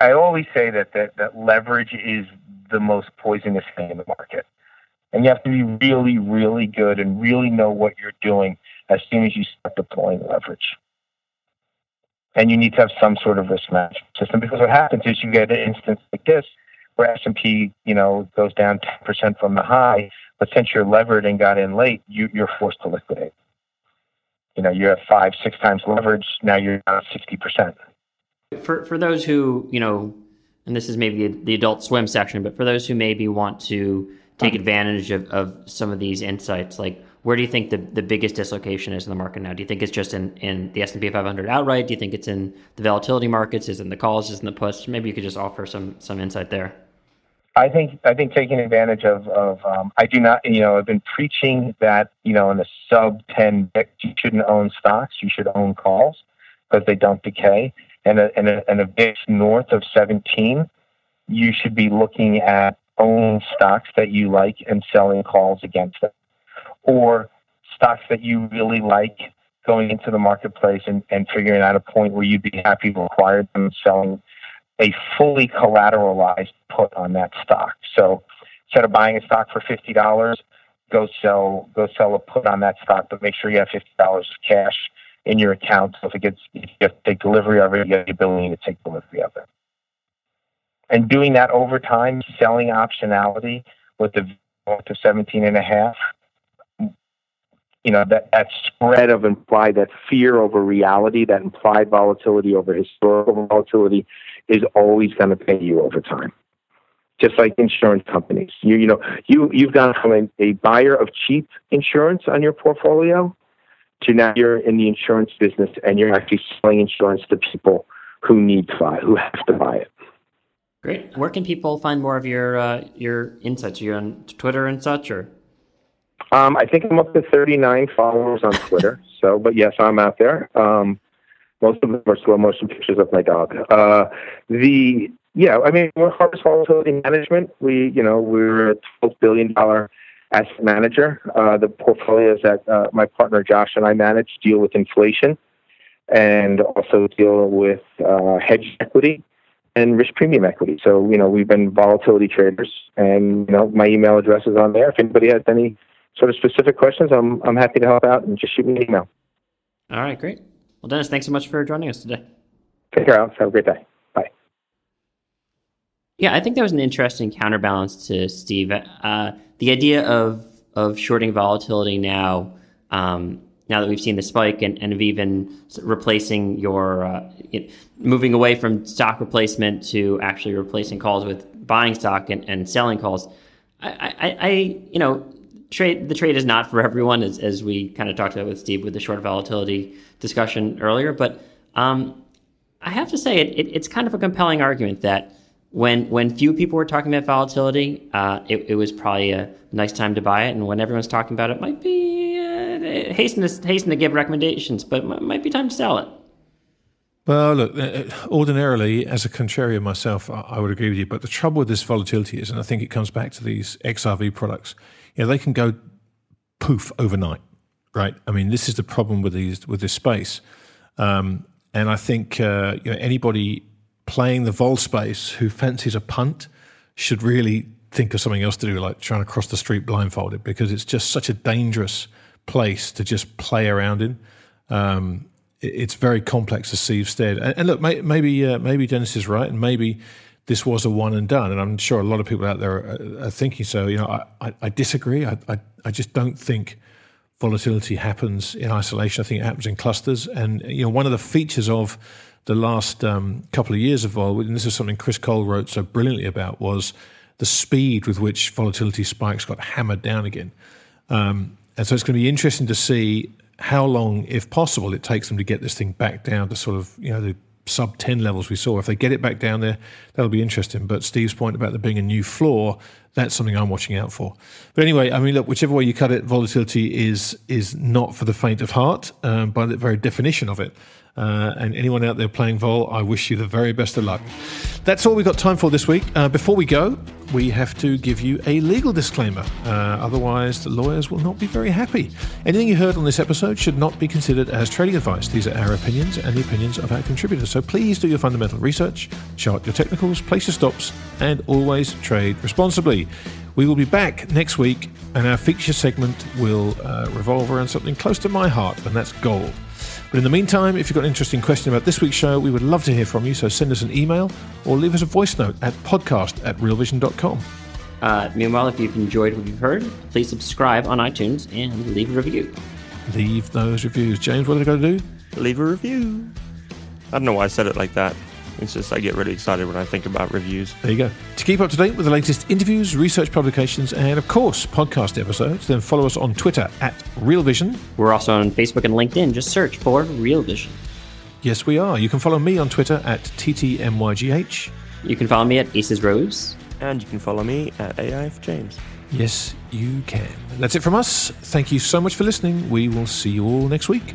I always say that, that that leverage is the most poisonous thing in the market. And you have to be really, really good and really know what you're doing as soon as you start deploying leverage. And you need to have some sort of risk management system because what happens is you get an instance like this where S&P, you know, goes down 10% from the high, but since you're levered and got in late, you, you're forced to liquidate. You know, you have five, six times leverage. Now you're down 60%. For, for those who, you know, and this is maybe the, the adult swim section, but for those who maybe want to take advantage of, of some of these insights? Like, where do you think the, the biggest dislocation is in the market now? Do you think it's just in, in the S&P 500 outright? Do you think it's in the volatility markets? Is it in the calls? Is in the puts? Maybe you could just offer some some insight there. I think I think taking advantage of of um, I do not you know I've been preaching that you know in the sub ten you shouldn't own stocks you should own calls because they don't decay and a, and a, and a north of seventeen you should be looking at own stocks that you like and selling calls against them, or stocks that you really like going into the marketplace and, and figuring out a point where you'd be happy to acquire them selling a fully collateralized put on that stock. So instead of buying a stock for fifty dollars, go sell go sell a put on that stock, but make sure you have fifty dollars cash in your account. So if it gets if you have to take delivery of it, you have the ability to take delivery of it and doing that over time, selling optionality with the to 17 and a half, you know, that, that spread of implied, that fear over reality, that implied volatility over historical volatility is always going to pay you over time. Just like insurance companies. You, you know, you, you've gone from a, buyer of cheap insurance on your portfolio to now you're in the insurance business and you're actually selling insurance to people who need to buy, who have to buy it. Great. Where can people find more of your uh, your insights? Are you on Twitter and such, or? Um, I think I'm up to 39 followers on Twitter. so, but yes, I'm out there. Um, most of them are slow motion pictures of my dog. Uh, the yeah, I mean, we're harvest volatility management. We, you know, we're a 12 billion dollar asset manager. Uh, the portfolios that uh, my partner Josh and I manage deal with inflation and also deal with uh, hedge equity and risk premium equity. So, you know, we've been volatility traders and, you know, my email address is on there. If anybody has any sort of specific questions, I'm, I'm happy to help out and just shoot me an email. All right, great. Well, Dennis, thanks so much for joining us today. Take care, Alex. Have a great day. Bye. Yeah, I think that was an interesting counterbalance to Steve. Uh, the idea of of shorting volatility now um, now that we've seen the spike and, and have even replacing your uh, moving away from stock replacement to actually replacing calls with buying stock and, and selling calls. I, I, I, you know, trade the trade is not for everyone, as, as we kind of talked about with Steve with the short volatility discussion earlier. But um, I have to say, it, it, it's kind of a compelling argument that when when few people were talking about volatility, uh, it, it, was probably a nice time to buy it. And when everyone's talking about it, might be uh, hasten to hasten to give recommendations, but it might be time to sell it. Well, look, uh, ordinarily, as a contrarian myself, I would agree with you. But the trouble with this volatility is, and I think it comes back to these XIV products, you know, they can go poof overnight, right? I mean, this is the problem with these with this space. Um, and I think uh, you know anybody playing the vol space who fancies a punt should really think of something else to do, like trying to cross the street blindfolded, because it's just such a dangerous place to just play around in. Um, it's very complex, as Steve said. And, and look, may, maybe uh, maybe Dennis is right, and maybe this was a one and done. And I'm sure a lot of people out there are, are thinking so. You know, I, I, I disagree. I, I, I just don't think volatility happens in isolation. I think it happens in clusters. And you know, one of the features of the last um, couple of years of vol, and this is something Chris Cole wrote so brilliantly about, was the speed with which volatility spikes got hammered down again. Um, and so it's going to be interesting to see how long, if possible, it takes them to get this thing back down to sort of you know the sub 10 levels we saw. If they get it back down there, that'll be interesting. But Steve's point about there being a new floor, that's something I'm watching out for. But anyway, I mean, look, whichever way you cut it, volatility is is not for the faint of heart um, by the very definition of it. Uh, and anyone out there playing vol, I wish you the very best of luck. That's all we've got time for this week. Uh, before we go, we have to give you a legal disclaimer. Uh, otherwise, the lawyers will not be very happy. Anything you heard on this episode should not be considered as trading advice. These are our opinions and the opinions of our contributors. So please do your fundamental research, chart your technicals, place your stops, and always trade responsibly. We will be back next week, and our feature segment will uh, revolve around something close to my heart, and that's gold. But in the meantime, if you've got an interesting question about this week's show, we would love to hear from you. So send us an email or leave us a voice note at podcast at realvision.com. Uh, meanwhile, if you've enjoyed what you've heard, please subscribe on iTunes and leave a review. Leave those reviews. James, what are they going to do? Leave a review. I don't know why I said it like that. It's just I get really excited when I think about reviews. There you go. To keep up to date with the latest interviews, research publications, and of course podcast episodes, then follow us on Twitter at Real Vision. We're also on Facebook and LinkedIn. Just search for Real Vision. Yes, we are. You can follow me on Twitter at TTMYGH. You can follow me at Aces Rose. And you can follow me at AIF James. Yes, you can. That's it from us. Thank you so much for listening. We will see you all next week.